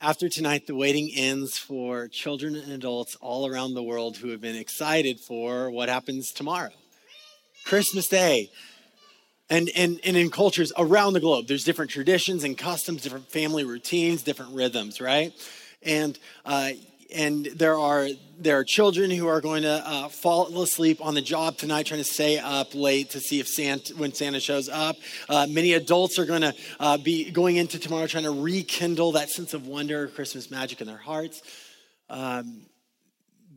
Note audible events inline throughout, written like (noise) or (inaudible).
After tonight, the waiting ends for children and adults all around the world who have been excited for what happens tomorrow. Christmas Day. And, and, and in cultures around the globe, there's different traditions and customs, different family routines, different rhythms, right? And uh, and there are there are children who are going to uh, fall asleep on the job tonight, trying to stay up late to see if Santa when Santa shows up. Uh, many adults are going to uh, be going into tomorrow trying to rekindle that sense of wonder, Christmas magic in their hearts. Um,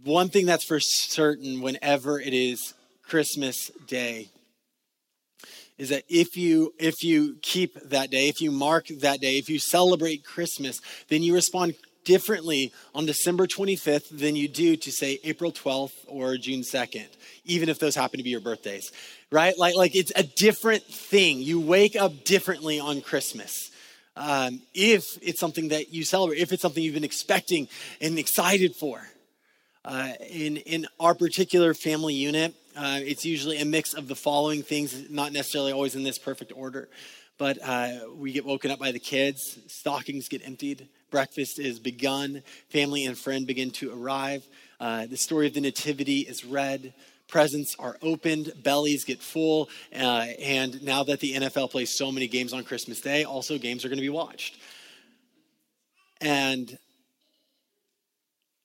one thing that's for certain, whenever it is Christmas Day, is that if you if you keep that day, if you mark that day, if you celebrate Christmas, then you respond differently on December 25th than you do to say April 12th or June 2nd, even if those happen to be your birthdays, right? Like, like it's a different thing. You wake up differently on Christmas. Um, if it's something that you celebrate, if it's something you've been expecting and excited for. Uh, in, in our particular family unit, uh, it's usually a mix of the following things, not necessarily always in this perfect order, but uh, we get woken up by the kids, stockings get emptied, breakfast is begun, family and friend begin to arrive. Uh, the story of the Nativity is read, presents are opened, bellies get full, uh, and now that the NFL plays so many games on Christmas Day, also games are going to be watched. And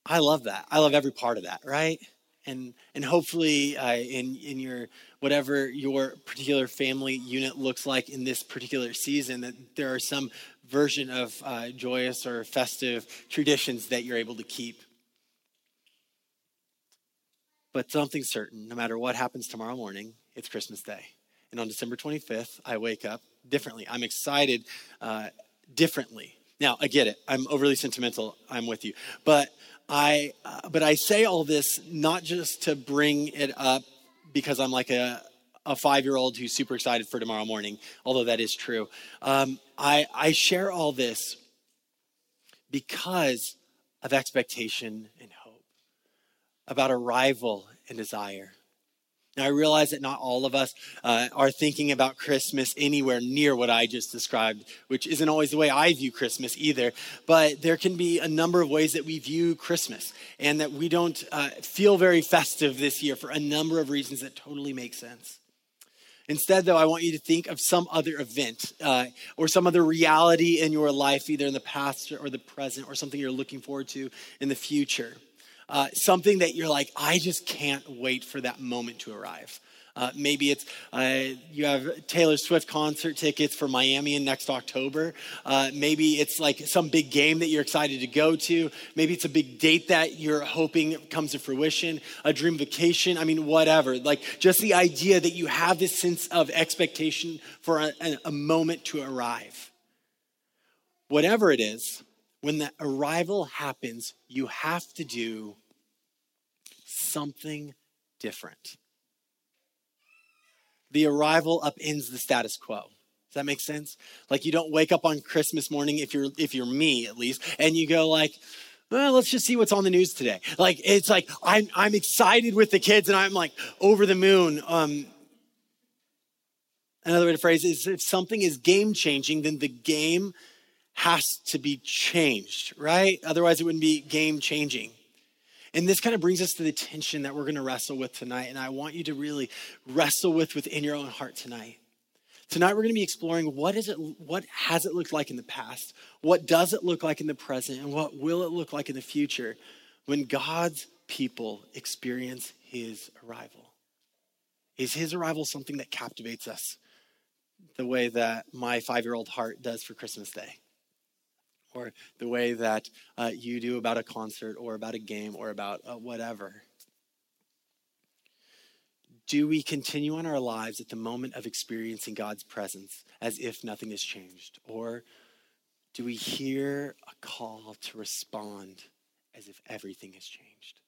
I love that. I love every part of that, right? And and hopefully, uh, in in your whatever your particular family unit looks like in this particular season, that there are some version of uh, joyous or festive traditions that you're able to keep. But something's certain no matter what happens tomorrow morning, it's Christmas Day. And on December 25th, I wake up differently. I'm excited uh, differently. Now, I get it. I'm overly sentimental. I'm with you. But I, uh, but I say all this not just to bring it up because I'm like a, a five year old who's super excited for tomorrow morning, although that is true. Um, I, I share all this because of expectation and hope, about arrival and desire. Now, I realize that not all of us uh, are thinking about Christmas anywhere near what I just described, which isn't always the way I view Christmas either. But there can be a number of ways that we view Christmas and that we don't uh, feel very festive this year for a number of reasons that totally make sense. Instead, though, I want you to think of some other event uh, or some other reality in your life, either in the past or the present, or something you're looking forward to in the future. Uh, something that you're like, I just can't wait for that moment to arrive. Uh, maybe it's uh, you have Taylor Swift concert tickets for Miami in next October. Uh, maybe it's like some big game that you're excited to go to. Maybe it's a big date that you're hoping comes to fruition, a dream vacation. I mean, whatever. Like just the idea that you have this sense of expectation for a, a moment to arrive. Whatever it is, when that arrival happens, you have to do something different the arrival upends the status quo. Does that make sense? Like you don't wake up on Christmas morning if you're if you're me at least, and you go like, well, let's just see what's on the news today. Like it's like I'm I'm excited with the kids and I'm like over the moon. Um, another way to phrase is if something is game changing, then the game has to be changed, right? Otherwise, it wouldn't be game changing. And this kind of brings us to the tension that we're going to wrestle with tonight. And I want you to really wrestle with within your own heart tonight. Tonight we're going to be exploring what is it what has it looked like in the past? What does it look like in the present? And what will it look like in the future when God's people experience his arrival? Is his arrival something that captivates us the way that my 5-year-old heart does for Christmas Day? Or the way that uh, you do about a concert or about a game or about uh, whatever? Do we continue on our lives at the moment of experiencing God's presence as if nothing has changed? Or do we hear a call to respond as if everything has changed?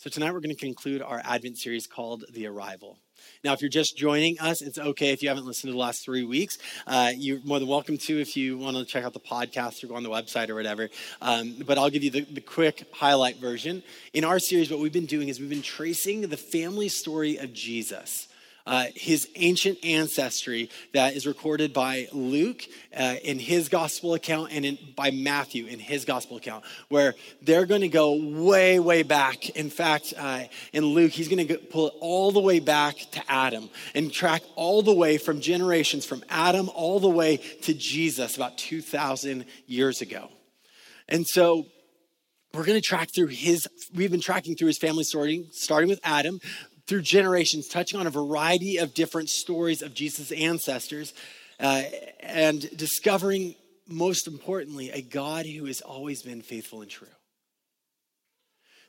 So, tonight we're going to conclude our Advent series called The Arrival. Now, if you're just joining us, it's okay if you haven't listened to the last three weeks. Uh, you're more than welcome to if you want to check out the podcast or go on the website or whatever. Um, but I'll give you the, the quick highlight version. In our series, what we've been doing is we've been tracing the family story of Jesus. Uh, his ancient ancestry that is recorded by Luke uh, in his gospel account and in, by Matthew in his gospel account, where they're going to go way, way back. In fact, uh, in Luke, he's going to pull it all the way back to Adam and track all the way from generations from Adam all the way to Jesus about 2,000 years ago. And so we're going to track through his, we've been tracking through his family story, starting with Adam, through generations, touching on a variety of different stories of Jesus' ancestors, uh, and discovering, most importantly, a God who has always been faithful and true.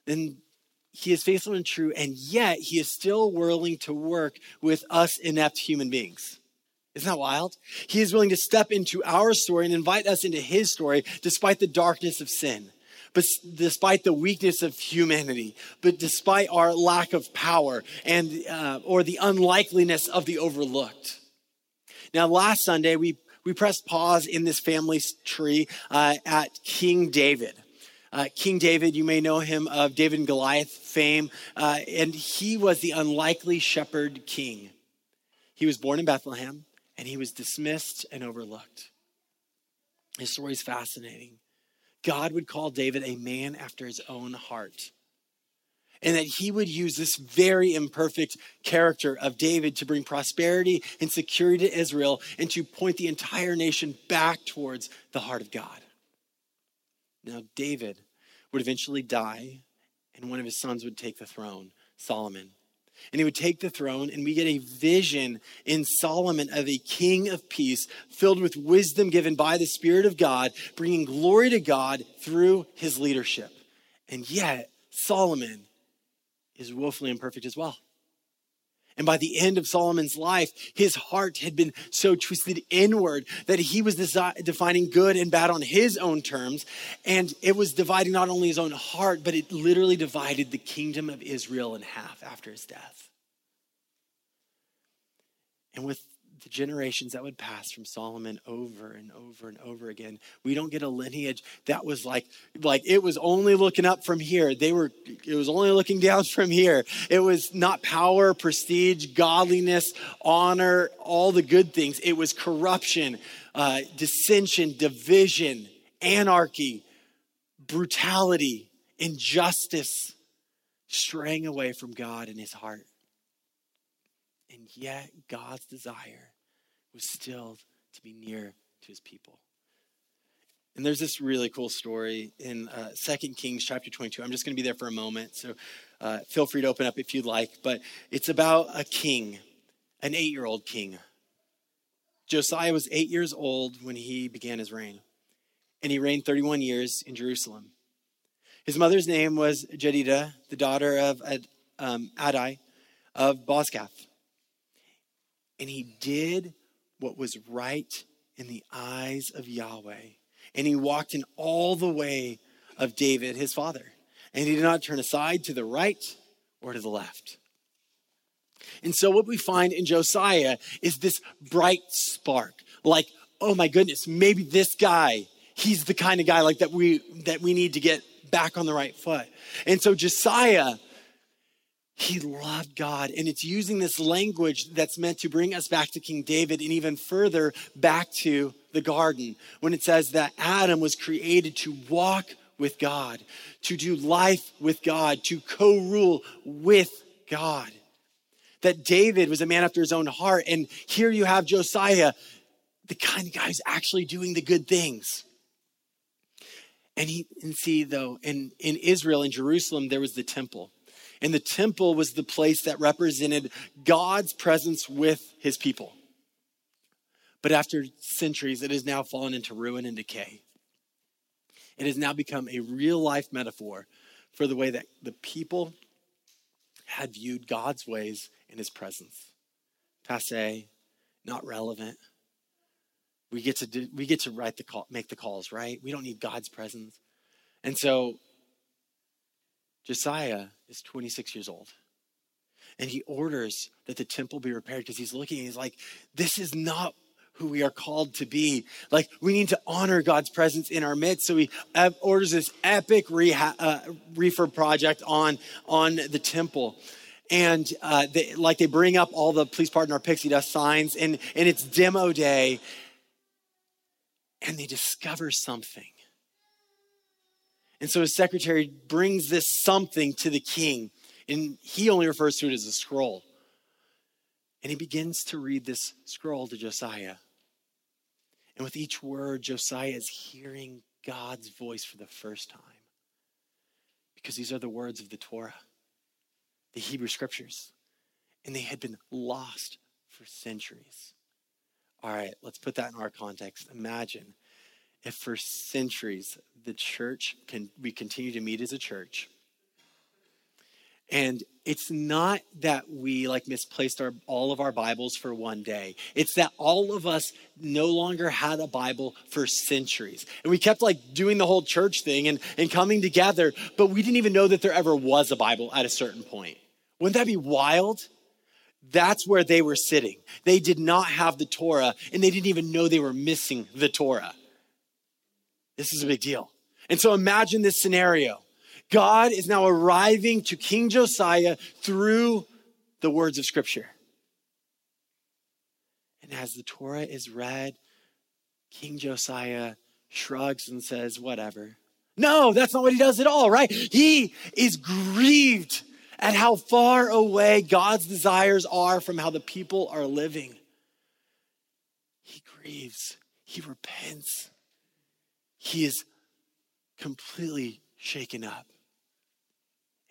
Then he is faithful and true, and yet he is still willing to work with us inept human beings. Isn't that wild? He is willing to step into our story and invite us into his story despite the darkness of sin but despite the weakness of humanity, but despite our lack of power and uh, or the unlikeliness of the overlooked. Now, last Sunday we we pressed pause in this family tree uh, at King David. Uh, King David, you may know him of David and Goliath fame, uh, and he was the unlikely shepherd king. He was born in Bethlehem, and he was dismissed and overlooked. His story is fascinating. God would call David a man after his own heart. And that he would use this very imperfect character of David to bring prosperity and security to Israel and to point the entire nation back towards the heart of God. Now, David would eventually die, and one of his sons would take the throne, Solomon and he would take the throne, and we get a vision in Solomon of a king of peace, filled with wisdom given by the Spirit of God, bringing glory to God through his leadership. And yet, Solomon is woefully imperfect as well. And by the end of Solomon's life, his heart had been so twisted inward that he was defining good and bad on his own terms. And it was dividing not only his own heart, but it literally divided the kingdom of Israel in half after his death. And with the generations that would pass from Solomon over and over and over again. We don't get a lineage that was like like it was only looking up from here. They were it was only looking down (laughs) from here. It was not power, prestige, godliness, honor, all the good things. It was corruption, uh, dissension, division, anarchy, brutality, injustice, straying away from God and his heart. And yet, God's desire was still to be near to his people. And there's this really cool story in uh, 2 Kings chapter 22. I'm just going to be there for a moment, so uh, feel free to open up if you'd like. But it's about a king, an eight year old king. Josiah was eight years old when he began his reign, and he reigned 31 years in Jerusalem. His mother's name was Jedidah, the daughter of Ad, um, Adai of Bozkath. And he did what was right in the eyes of Yahweh. And he walked in all the way of David, his father. And he did not turn aside to the right or to the left. And so, what we find in Josiah is this bright spark like, oh my goodness, maybe this guy, he's the kind of guy like that we that we need to get back on the right foot. And so Josiah he loved God. And it's using this language that's meant to bring us back to King David and even further back to the garden when it says that Adam was created to walk with God, to do life with God, to co rule with God. That David was a man after his own heart. And here you have Josiah, the kind of guy who's actually doing the good things. And he and see though, in, in Israel, in Jerusalem, there was the temple. And the temple was the place that represented God's presence with his people. But after centuries, it has now fallen into ruin and decay. It has now become a real life metaphor for the way that the people had viewed God's ways in his presence. Passe, not relevant. We get to do, we get to write the call, make the calls, right? We don't need God's presence. And so Josiah is 26 years old. And he orders that the temple be repaired because he's looking he's like, this is not who we are called to be. Like, we need to honor God's presence in our midst. So he orders this epic reha- uh, project on, on the temple. and uh, they, like they bring up all the please pardon our pixie dust signs and, and it's demo day and they discover something and so his secretary brings this something to the king and he only refers to it as a scroll and he begins to read this scroll to josiah and with each word josiah is hearing god's voice for the first time because these are the words of the torah the Hebrew scriptures, and they had been lost for centuries. All right, let's put that in our context. Imagine if for centuries the church can we continue to meet as a church. And it's not that we like misplaced our all of our bibles for one day. It's that all of us no longer had a bible for centuries. And we kept like doing the whole church thing and, and coming together but we didn't even know that there ever was a bible at a certain point. Wouldn't that be wild? That's where they were sitting. They did not have the torah and they didn't even know they were missing the torah this is a big deal and so imagine this scenario God is now arriving to King Josiah through the words of Scripture. And as the Torah is read, King Josiah shrugs and says, Whatever. No, that's not what he does at all, right? He is grieved at how far away God's desires are from how the people are living. He grieves, he repents, he is completely shaken up.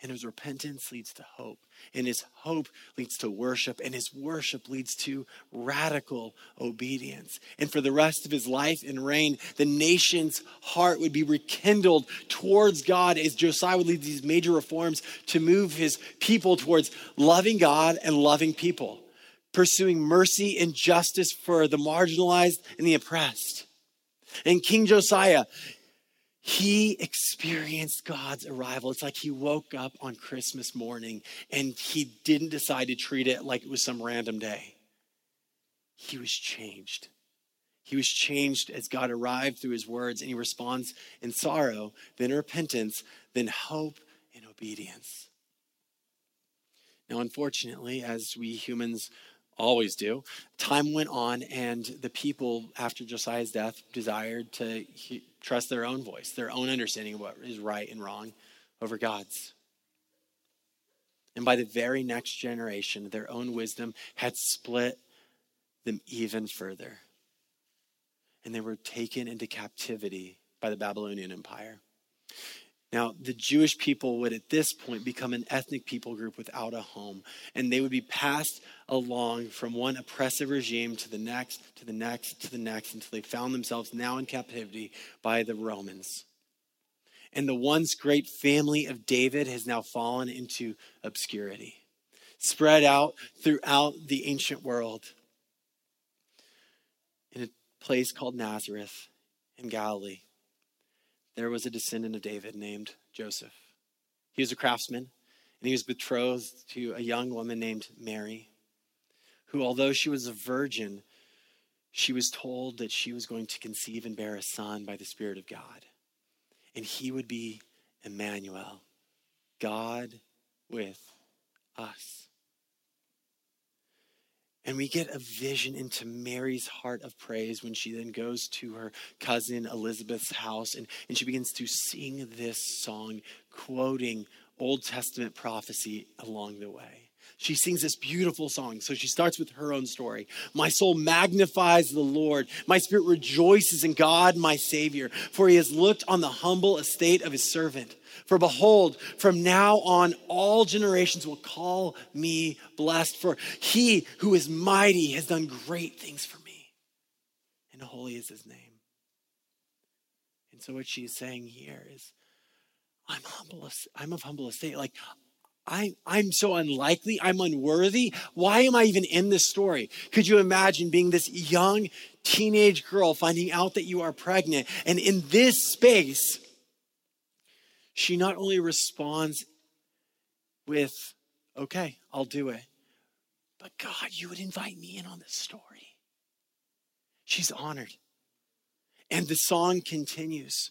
And his repentance leads to hope. And his hope leads to worship. And his worship leads to radical obedience. And for the rest of his life and reign, the nation's heart would be rekindled towards God as Josiah would lead these major reforms to move his people towards loving God and loving people, pursuing mercy and justice for the marginalized and the oppressed. And King Josiah, he experienced God's arrival. It's like he woke up on Christmas morning and he didn't decide to treat it like it was some random day. He was changed. He was changed as God arrived through his words and he responds in sorrow, then repentance, then hope and obedience. Now, unfortunately, as we humans always do. Time went on, and the people, after Josiah's death, desired to he, trust their own voice, their own understanding of what is right and wrong over God's. And by the very next generation, their own wisdom had split them even further. And they were taken into captivity by the Babylonian Empire. Now, the Jewish people would at this point become an ethnic people group without a home, and they would be passed along from one oppressive regime to the next, to the next, to the next, until they found themselves now in captivity by the Romans. And the once great family of David has now fallen into obscurity, spread out throughout the ancient world in a place called Nazareth in Galilee there was a descendant of David named Joseph. He was a craftsman, and he was betrothed to a young woman named Mary, who, although she was a virgin, she was told that she was going to conceive and bear a son by the Spirit of God. And he would be Emmanuel, God with us. And we get a vision into Mary's heart of praise when she then goes to her cousin Elizabeth's house and, and she begins to sing this song, quoting Old Testament prophecy along the way. She sings this beautiful song. So she starts with her own story. My soul magnifies the Lord. My spirit rejoices in God, my Savior, for he has looked on the humble estate of his servant. For behold, from now on, all generations will call me blessed. For he who is mighty has done great things for me, and holy is his name. And so, what she's saying here is, I'm humble. I'm of humble estate. Like, I, I'm so unlikely. I'm unworthy. Why am I even in this story? Could you imagine being this young teenage girl finding out that you are pregnant and in this space? she not only responds with, okay, I'll do it, but God, you would invite me in on this story. She's honored. And the song continues.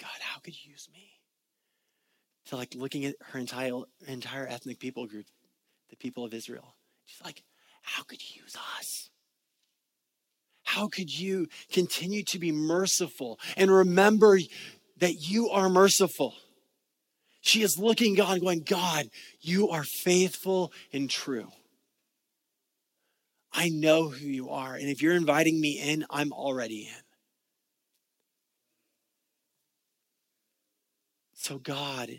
God, how could you use me? To like looking at her entire entire ethnic people group, the people of Israel. She's like, how could you use us? How could you continue to be merciful and remember that you are merciful? She is looking God, going, God, you are faithful and true. I know who you are. And if you're inviting me in, I'm already in. So God,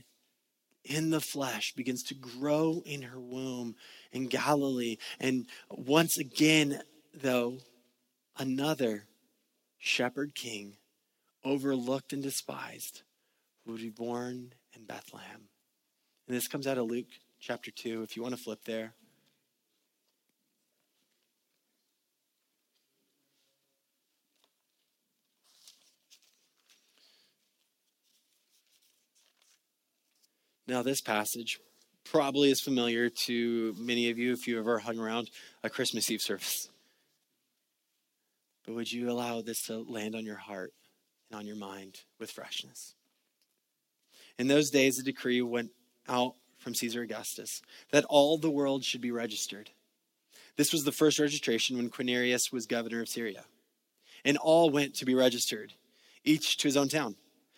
in the flesh, begins to grow in her womb in Galilee. And once again, though, another shepherd king, overlooked and despised, would be born in Bethlehem. And this comes out of Luke chapter 2, if you want to flip there. Now, this passage probably is familiar to many of you if you ever hung around a Christmas Eve service. But would you allow this to land on your heart and on your mind with freshness? In those days, a decree went out from Caesar Augustus that all the world should be registered. This was the first registration when Quirinius was governor of Syria. And all went to be registered, each to his own town.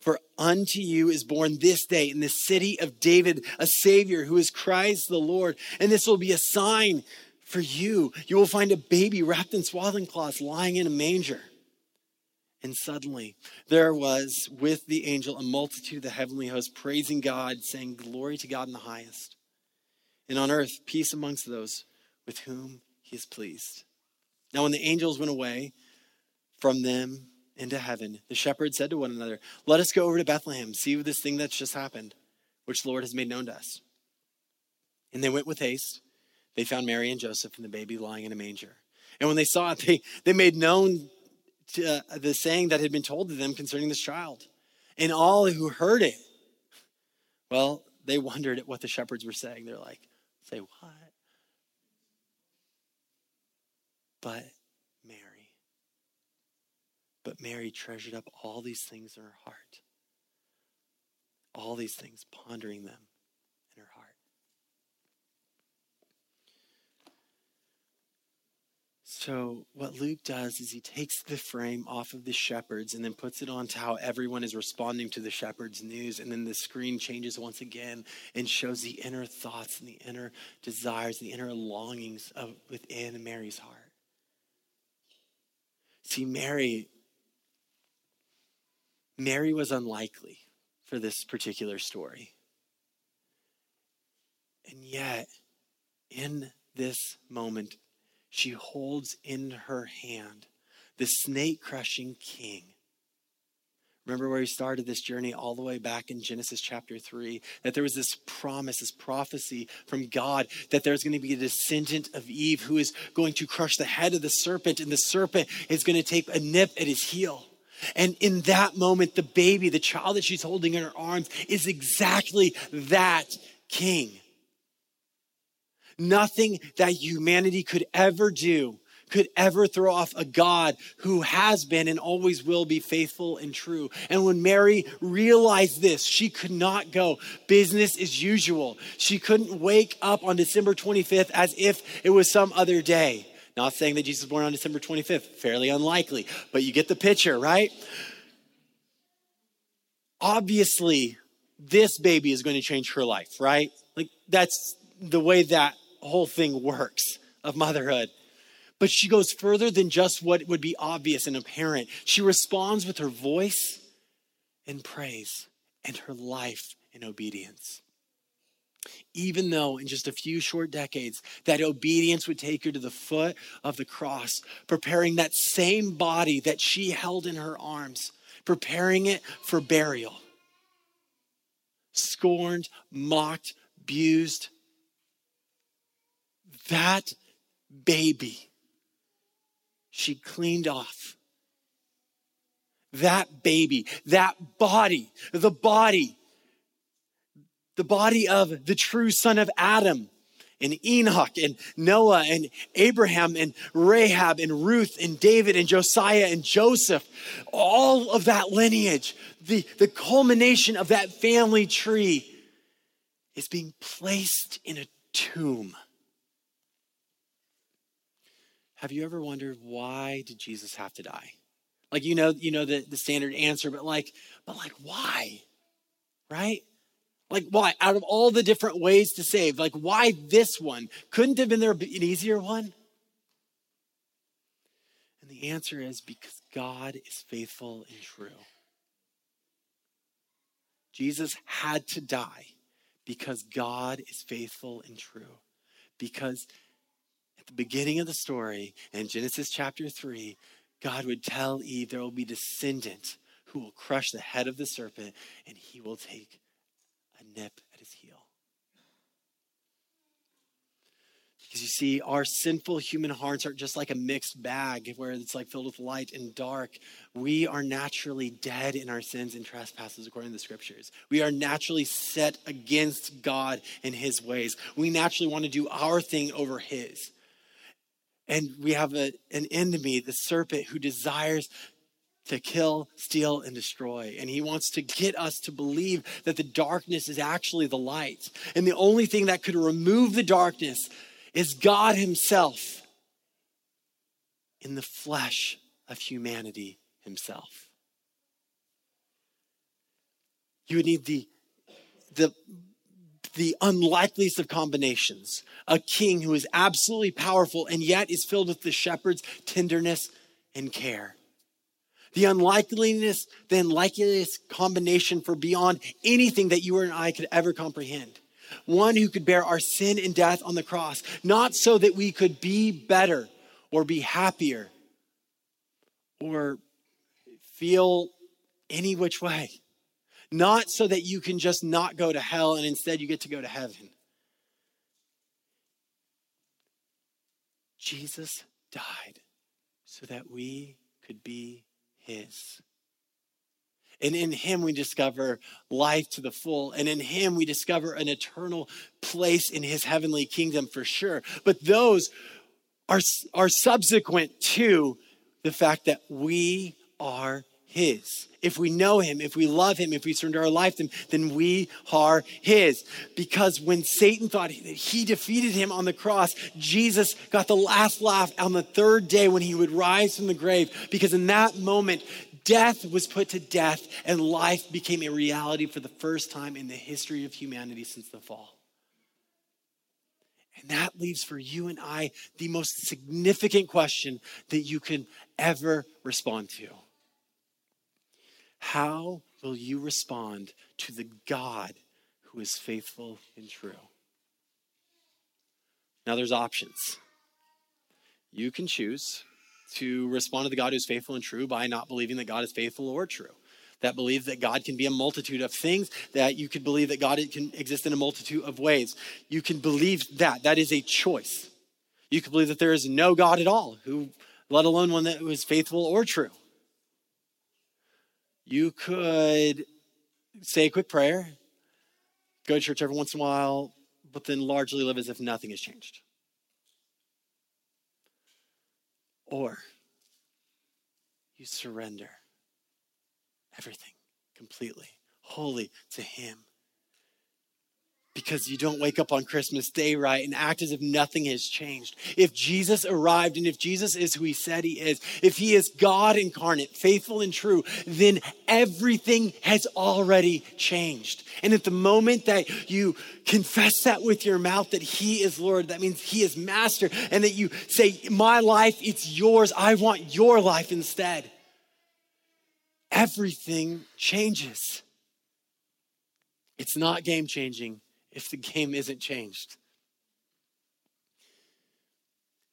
For unto you is born this day in the city of David a Savior who is Christ the Lord. And this will be a sign for you. You will find a baby wrapped in swaddling cloths lying in a manger. And suddenly there was with the angel a multitude of the heavenly host praising God, saying, Glory to God in the highest. And on earth, peace amongst those with whom he is pleased. Now, when the angels went away from them into heaven, the shepherds said to one another, Let us go over to Bethlehem, see this thing that's just happened, which the Lord has made known to us. And they went with haste they found Mary and Joseph and the baby lying in a manger. And when they saw it, they, they made known to, uh, the saying that had been told to them concerning this child. And all who heard it, well, they wondered at what the shepherds were saying. They're like, say what? But. But Mary treasured up all these things in her heart. All these things, pondering them in her heart. So, what Luke does is he takes the frame off of the shepherds and then puts it onto how everyone is responding to the shepherds' news. And then the screen changes once again and shows the inner thoughts and the inner desires, the inner longings of within Mary's heart. See, Mary, Mary was unlikely for this particular story. And yet, in this moment, she holds in her hand the snake crushing king. Remember where we started this journey all the way back in Genesis chapter 3 that there was this promise, this prophecy from God that there's going to be a descendant of Eve who is going to crush the head of the serpent, and the serpent is going to take a nip at his heel. And in that moment, the baby, the child that she's holding in her arms, is exactly that king. Nothing that humanity could ever do could ever throw off a God who has been and always will be faithful and true. And when Mary realized this, she could not go business as usual. She couldn't wake up on December 25th as if it was some other day. Not saying that Jesus was born on December 25th, fairly unlikely, but you get the picture, right? Obviously, this baby is going to change her life, right? Like that's the way that whole thing works of motherhood. But she goes further than just what would be obvious and apparent. She responds with her voice and praise and her life in obedience. Even though in just a few short decades, that obedience would take her to the foot of the cross, preparing that same body that she held in her arms, preparing it for burial. Scorned, mocked, abused. That baby she cleaned off. That baby, that body, the body, the body of the true son of Adam and Enoch and Noah and Abraham and Rahab and Ruth and David and Josiah and Joseph, all of that lineage, the, the culmination of that family tree is being placed in a tomb. Have you ever wondered why did Jesus have to die? Like you know, you know the, the standard answer, but like, but like why? Right? Like why? Out of all the different ways to save, like why this one? Couldn't have been there an easier one? And the answer is because God is faithful and true. Jesus had to die because God is faithful and true. Because at the beginning of the story in Genesis chapter 3, God would tell Eve there will be descendant who will crush the head of the serpent and he will take nip at his heel. Because you see, our sinful human hearts are just like a mixed bag where it's like filled with light and dark. We are naturally dead in our sins and trespasses, according to the scriptures. We are naturally set against God and his ways. We naturally want to do our thing over his. And we have a, an enemy, the serpent, who desires to kill, steal, and destroy. And he wants to get us to believe that the darkness is actually the light. And the only thing that could remove the darkness is God Himself in the flesh of humanity Himself. You would need the, the the unlikeliest of combinations a king who is absolutely powerful and yet is filled with the shepherd's tenderness and care. The unlikeliness, the unlikeliest combination for beyond anything that you and I could ever comprehend. One who could bear our sin and death on the cross, not so that we could be better or be happier or feel any which way not so that you can just not go to hell and instead you get to go to heaven. Jesus died so that we could be his. And in him we discover life to the full. And in him we discover an eternal place in his heavenly kingdom for sure. But those are, are subsequent to the fact that we are his. If we know him, if we love him, if we surrender our life to him, then we are his. Because when Satan thought that he defeated him on the cross, Jesus got the last laugh on the third day when he would rise from the grave. Because in that moment, death was put to death and life became a reality for the first time in the history of humanity since the fall. And that leaves for you and I the most significant question that you can ever respond to. How will you respond to the God who is faithful and true? Now, there's options. You can choose to respond to the God who's faithful and true by not believing that God is faithful or true. That believes that God can be a multitude of things, that you could believe that God can exist in a multitude of ways. You can believe that. That is a choice. You can believe that there is no God at all, who, let alone one that was faithful or true. You could say a quick prayer, go to church every once in a while, but then largely live as if nothing has changed. Or you surrender everything completely, wholly to Him because you don't wake up on Christmas Day right and act as if nothing has changed. If Jesus arrived and if Jesus is who he said he is, if he is God incarnate, faithful and true, then everything has already changed. And at the moment that you confess that with your mouth that he is Lord, that means he is master, and that you say, My life, it's yours. I want your life instead. Everything changes. It's not game changing if the (laughs) game isn't changed.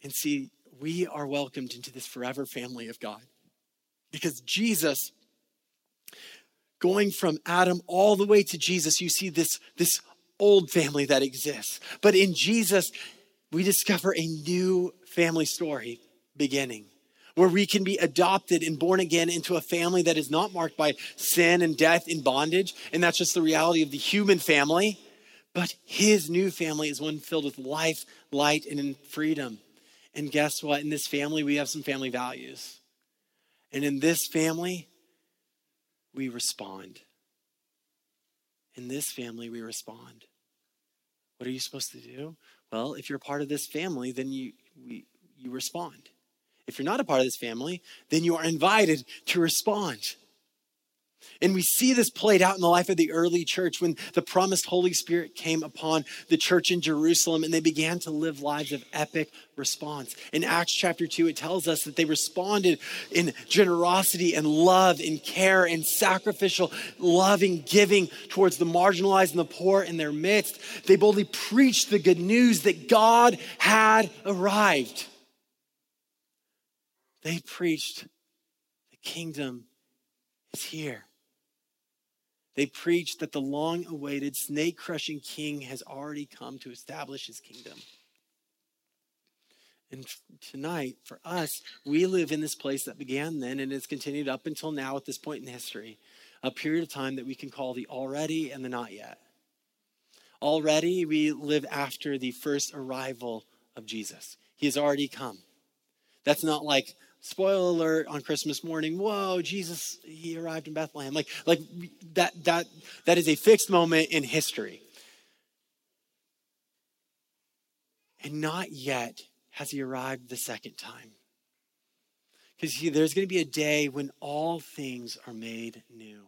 And see, we are welcomed into this forever family of God because Jesus, going from Adam all the way to Jesus, you see this, this old family that exists. But in Jesus, we discover a new family story beginning where we can be adopted and born again into a family that is not marked by sin and death and bondage. And that's just the reality of the human family. But his new family is one filled with life, light, and freedom. And guess what? In this family, we have some family values. And in this family, we respond. In this family, we respond. What are you supposed to do? Well, if you're part of this family, then you, we, you respond. If you're not a part of this family, then you are invited to respond. And we see this played out in the life of the early church when the promised Holy Spirit came upon the church in Jerusalem and they began to live lives of epic response. In Acts chapter 2, it tells us that they responded in generosity and love and care and sacrificial, loving giving towards the marginalized and the poor in their midst. They boldly preached the good news that God had arrived. They preached the kingdom is here. They preach that the long awaited snake crushing king has already come to establish his kingdom. And tonight, for us, we live in this place that began then and has continued up until now at this point in history, a period of time that we can call the already and the not yet. Already, we live after the first arrival of Jesus. He has already come. That's not like spoiler alert on christmas morning whoa jesus he arrived in bethlehem like like that that that is a fixed moment in history and not yet has he arrived the second time because there's going to be a day when all things are made new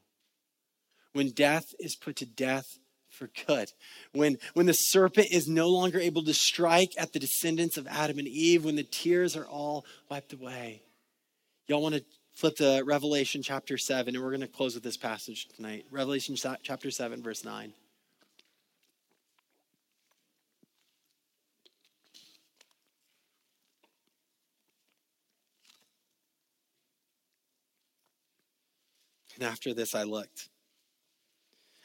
when death is put to death for good. When, when the serpent is no longer able to strike at the descendants of Adam and Eve, when the tears are all wiped away. Y'all want to flip to Revelation chapter 7, and we're going to close with this passage tonight. Revelation chapter 7, verse 9. And after this I looked,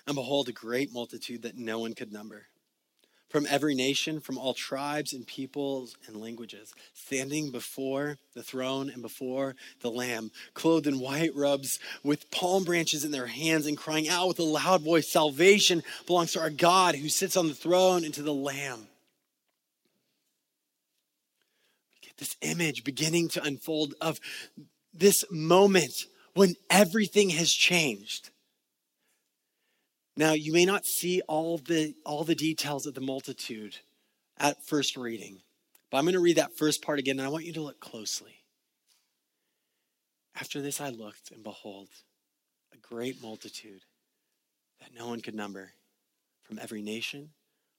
and behold, a great multitude that no one could number from every nation, from all tribes and peoples and languages, standing before the throne and before the Lamb, clothed in white robes with palm branches in their hands, and crying out with a loud voice Salvation belongs to our God who sits on the throne and to the Lamb. Get this image beginning to unfold of this moment when everything has changed now, you may not see all the, all the details of the multitude at first reading, but I'm going to read that first part again, and I want you to look closely. After this, I looked, and behold, a great multitude that no one could number from every nation,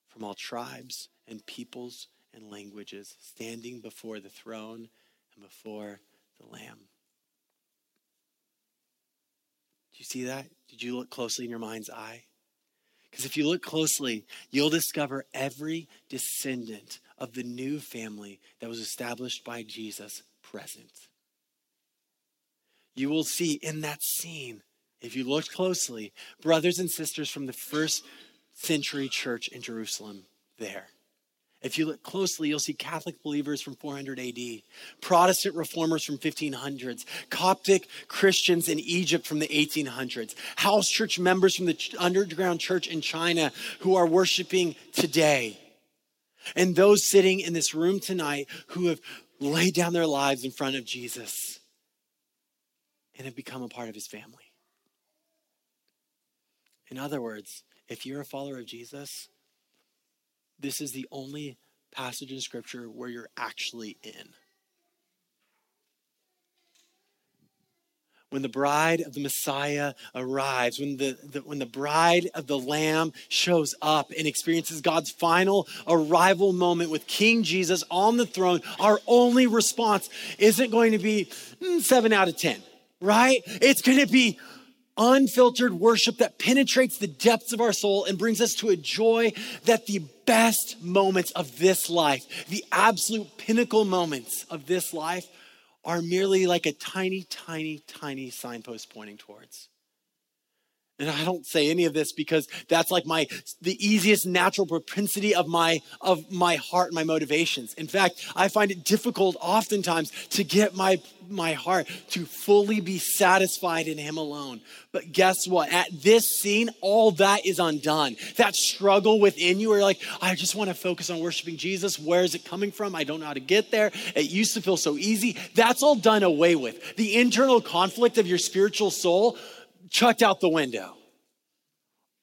from all tribes and peoples and languages, standing before the throne and before the Lamb. Do you see that? Did you look closely in your mind's eye? Because if you look closely, you'll discover every descendant of the new family that was established by Jesus present. You will see in that scene, if you look closely, brothers and sisters from the first century church in Jerusalem there. If you look closely, you'll see Catholic believers from 400 AD, Protestant reformers from 1500s, Coptic Christians in Egypt from the 1800s, house church members from the underground church in China who are worshiping today, and those sitting in this room tonight who have laid down their lives in front of Jesus and have become a part of his family. In other words, if you're a follower of Jesus, this is the only passage in Scripture where you're actually in. When the bride of the Messiah arrives, when the, the, when the bride of the Lamb shows up and experiences God's final arrival moment with King Jesus on the throne, our only response isn't going to be mm, seven out of 10, right? It's going to be unfiltered worship that penetrates the depths of our soul and brings us to a joy that the best moments of this life, the absolute pinnacle moments of this life, are merely like a tiny, tiny, tiny signpost pointing towards. And I don't say any of this because that's like my the easiest natural propensity of my of my heart and my motivations. In fact, I find it difficult oftentimes to get my my heart to fully be satisfied in him alone. But guess what? At this scene, all that is undone. That struggle within you where like, I just want to focus on worshiping Jesus. Where is it coming from? I don't know how to get there. It used to feel so easy. That's all done away with. The internal conflict of your spiritual soul chucked out the window.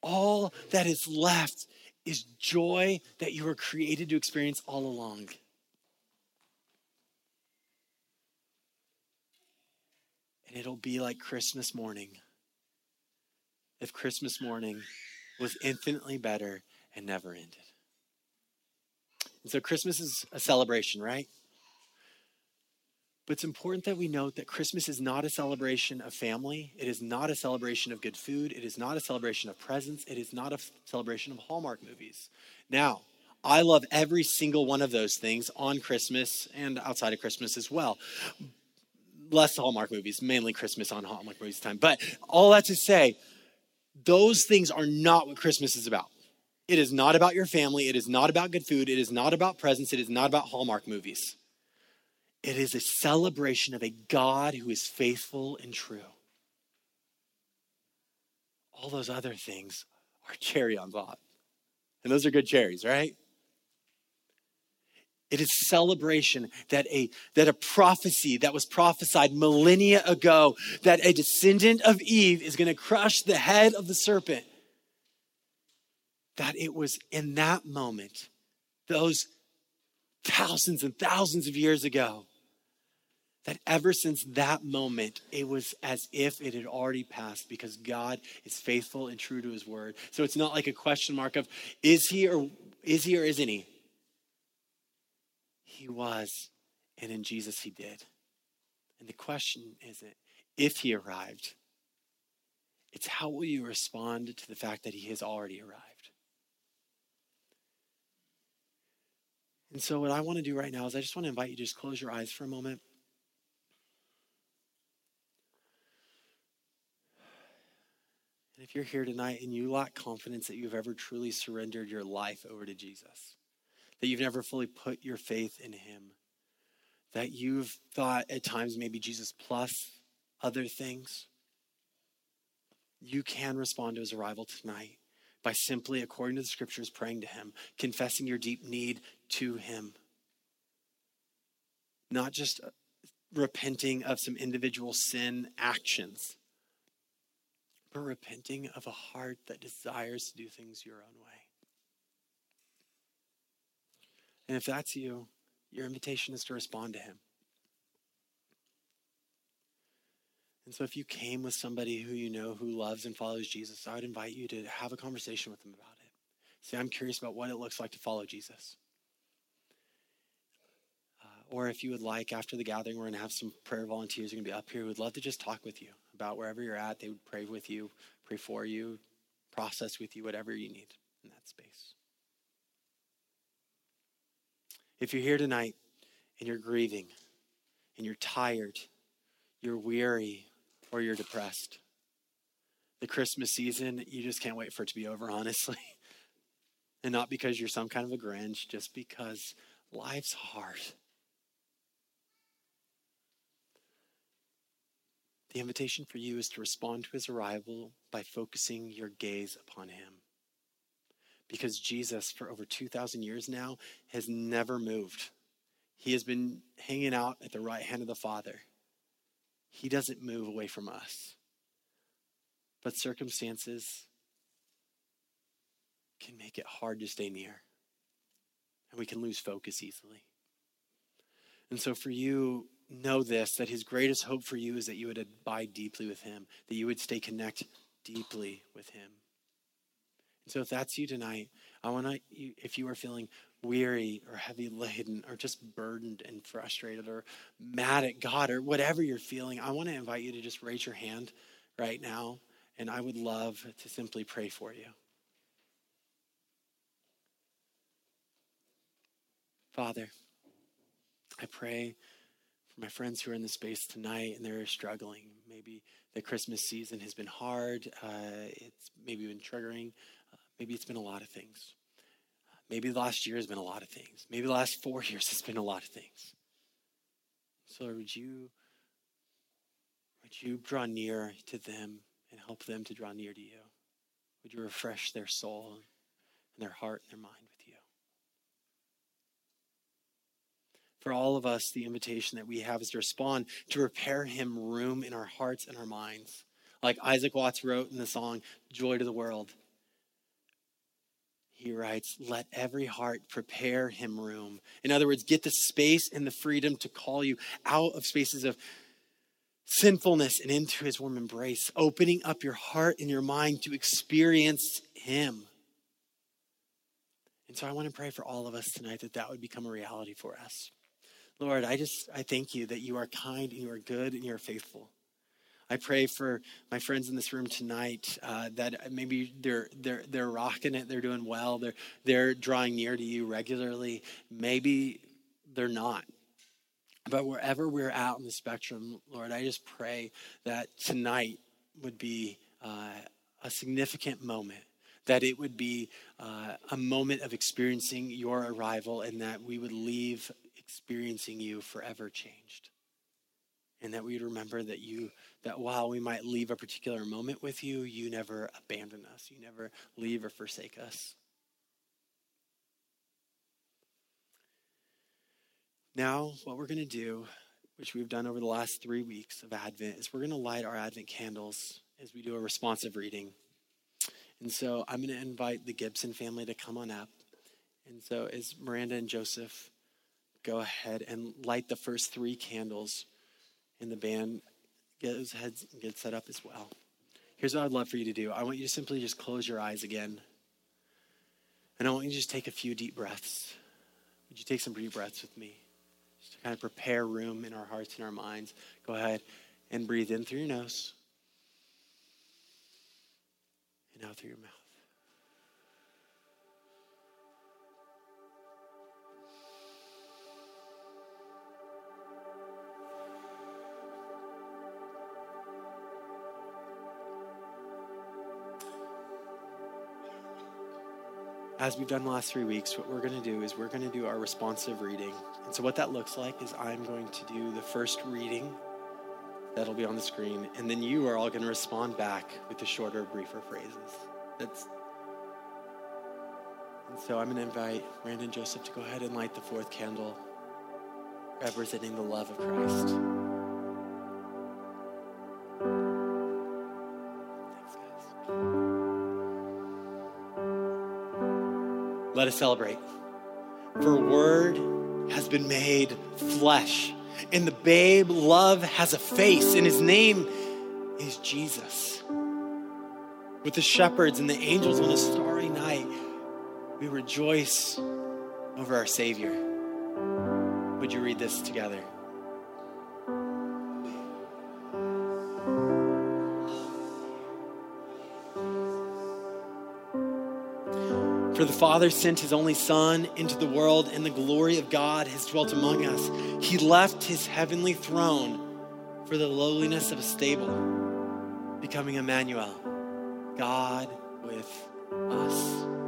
All that is left is joy that you were created to experience all along. And it'll be like Christmas morning. If Christmas morning was infinitely better and never ended. And so Christmas is a celebration, right? But it's important that we note that Christmas is not a celebration of family. It is not a celebration of good food. It is not a celebration of presents. It is not a celebration of Hallmark movies. Now, I love every single one of those things on Christmas and outside of Christmas as well. Less Hallmark movies, mainly Christmas on Hallmark movies time. But all that to say, those things are not what Christmas is about. It is not about your family. It is not about good food. It is not about presents. It is not about Hallmark movies. It is a celebration of a God who is faithful and true. All those other things are (laughs) cherry on top. And those are good cherries, right? It is celebration that a, that a prophecy that was prophesied millennia ago that a descendant of Eve is going to crush the head of the serpent. That it was in that moment, those thousands and thousands of years ago, that ever since that moment, it was as if it had already passed because God is faithful and true to his word. So it's not like a question mark of is he or is he or isn't he? He was, and in Jesus he did. And the question isn't if he arrived, it's how will you respond to the fact that he has already arrived? And so, what I want to do right now is I just want to invite you to just close your eyes for a moment. And if you're here tonight and you lack confidence that you've ever truly surrendered your life over to Jesus, that you've never fully put your faith in Him, that you've thought at times maybe Jesus plus other things, you can respond to His arrival tonight by simply, according to the scriptures, praying to Him, confessing your deep need to Him. Not just uh, repenting of some individual sin actions but repenting of a heart that desires to do things your own way. And if that's you, your invitation is to respond to Him. And so, if you came with somebody who you know who loves and follows Jesus, I would invite you to have a conversation with them about it. Say, I'm curious about what it looks like to follow Jesus. Uh, or if you would like, after the gathering, we're going to have some prayer volunteers who are going to be up here who would love to just talk with you about wherever you're at. They would pray with you, pray for you, process with you, whatever you need in that space. If you're here tonight and you're grieving and you're tired, you're weary, or you're depressed, the Christmas season, you just can't wait for it to be over, (laughs) honestly. And not because you're some kind of a Grinch, just because life's hard. The invitation for you is to respond to his arrival by focusing your gaze upon him. Because Jesus, for over 2,000 years now, has never moved. He has been hanging out at the right hand of the Father. He doesn't move away from us. But circumstances can make it hard to stay near, and we can lose focus easily. And so, for you, know this that his greatest hope for you is that you would abide deeply with him, that you would stay connected deeply with him. And so, if that's you tonight, I want to, if you are feeling weary or heavy laden or just burdened and frustrated or mad at God or whatever you're feeling, I want to invite you to just raise your hand right now. And I would love to simply pray for you. Father, I pray my friends who are in the space tonight and they're struggling. Maybe the Christmas season has been hard. Uh, it's maybe been triggering. Uh, maybe it's been a lot of things. Maybe the last year has been a lot of things. Maybe the last four (laughs) years has been a lot of things. So Lord, would you would you draw near to them and help them to draw near to you? Would you refresh their soul and their heart and their mind with you? For all of us, the invitation that we have is to respond, to prepare him room in our hearts and our minds. Like Isaac Watts wrote in the song, Joy to the World he writes, let every heart prepare him room. In other words, get the space and the freedom to call you out of spaces of sinfulness and into his warm embrace, opening up your heart and your mind to experience him. And so I want to pray for all of us tonight that that would become a reality for us. Lord, I just I thank you that you are kind and you are good and you are faithful. I pray for my friends in this room tonight uh, that maybe they're they're they're rocking it, they're doing well, they're they're drawing near to you regularly. Maybe they're not. But wherever we're out in the spectrum, Lord, I just pray that tonight would be uh, a significant moment that it would be uh, a moment of experiencing your arrival and that we would leave experiencing you forever changed. And that we'd remember that you that while we might leave a particular moment with you, you never abandon us. You never leave or forsake us. Now, what we're going to do, which we've done over the last three weeks of Advent, is we're going to light our Advent candles as we do a responsive reading. And so I'm going to invite the Gibson family to come on up. And so, as Miranda and Joseph go ahead and light the first three candles, in the band get those heads get set up as well. Here's what I'd love for you to do. I want you to simply just close your eyes again. And I want you to just take a few deep breaths. Would you take some deep breaths with me? Just to kind of prepare room in our hearts and our minds. Go ahead and breathe in through your nose and out through your mouth. As we've done the last three weeks, what we're going to do is we're going to do our responsive reading. And so, what that looks like is I'm going to do the first reading that'll be on the screen, and then you are all going to respond back with the shorter, briefer phrases. That's and so I'm going to invite Brandon Joseph to go ahead and light the fourth candle, representing the love of Christ. Let us celebrate. For word has been made flesh, and the babe love has a face, and his name is Jesus. With the shepherds and the angels on a starry night, we rejoice over our Savior. Would you read this together? For the Father sent his only Son into the world, and the glory of God has dwelt among us. He left his heavenly throne for the lowliness of a stable, becoming Emmanuel, God with us.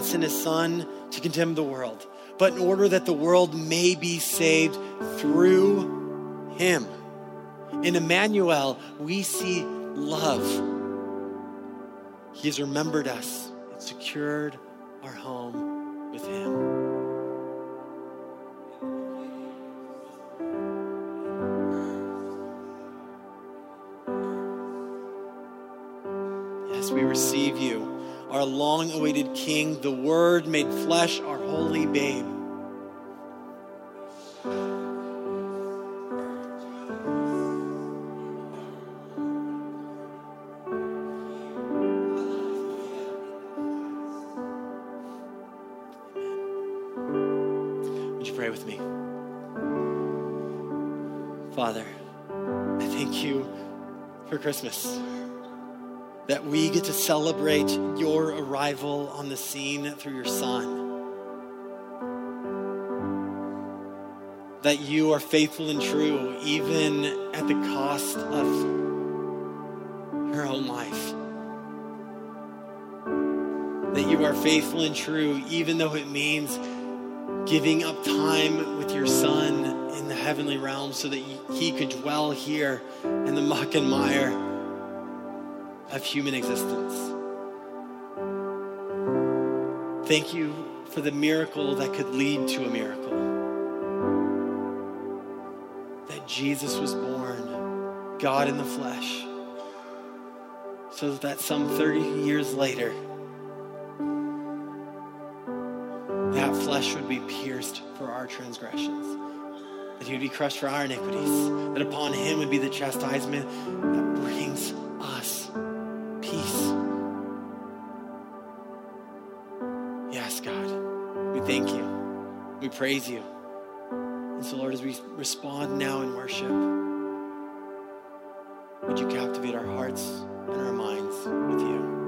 Not send his son to condemn the world, but in order that the world may be saved through him. In Emmanuel, we see love. He has remembered us and secured our home long awaited King, the Word made flesh, our holy babe. Would you pray with me? Father, I thank you for Christmas. We get to celebrate your arrival on the scene through your Son. That you are faithful and true, even at the cost of your own life. That you are faithful and true, even though it means giving up time with your Son in the heavenly realm so that he could dwell here in the muck and mire of human existence. Thank you for the miracle that could lead to a miracle. That Jesus was born, God in the flesh, so that some 30 years later, that flesh would be pierced for our transgressions, that he would be crushed for our iniquities, that upon him would be the chastisement that brings praise you. And so, Lord, as we respond now in worship, would you captivate our hearts and our minds with you?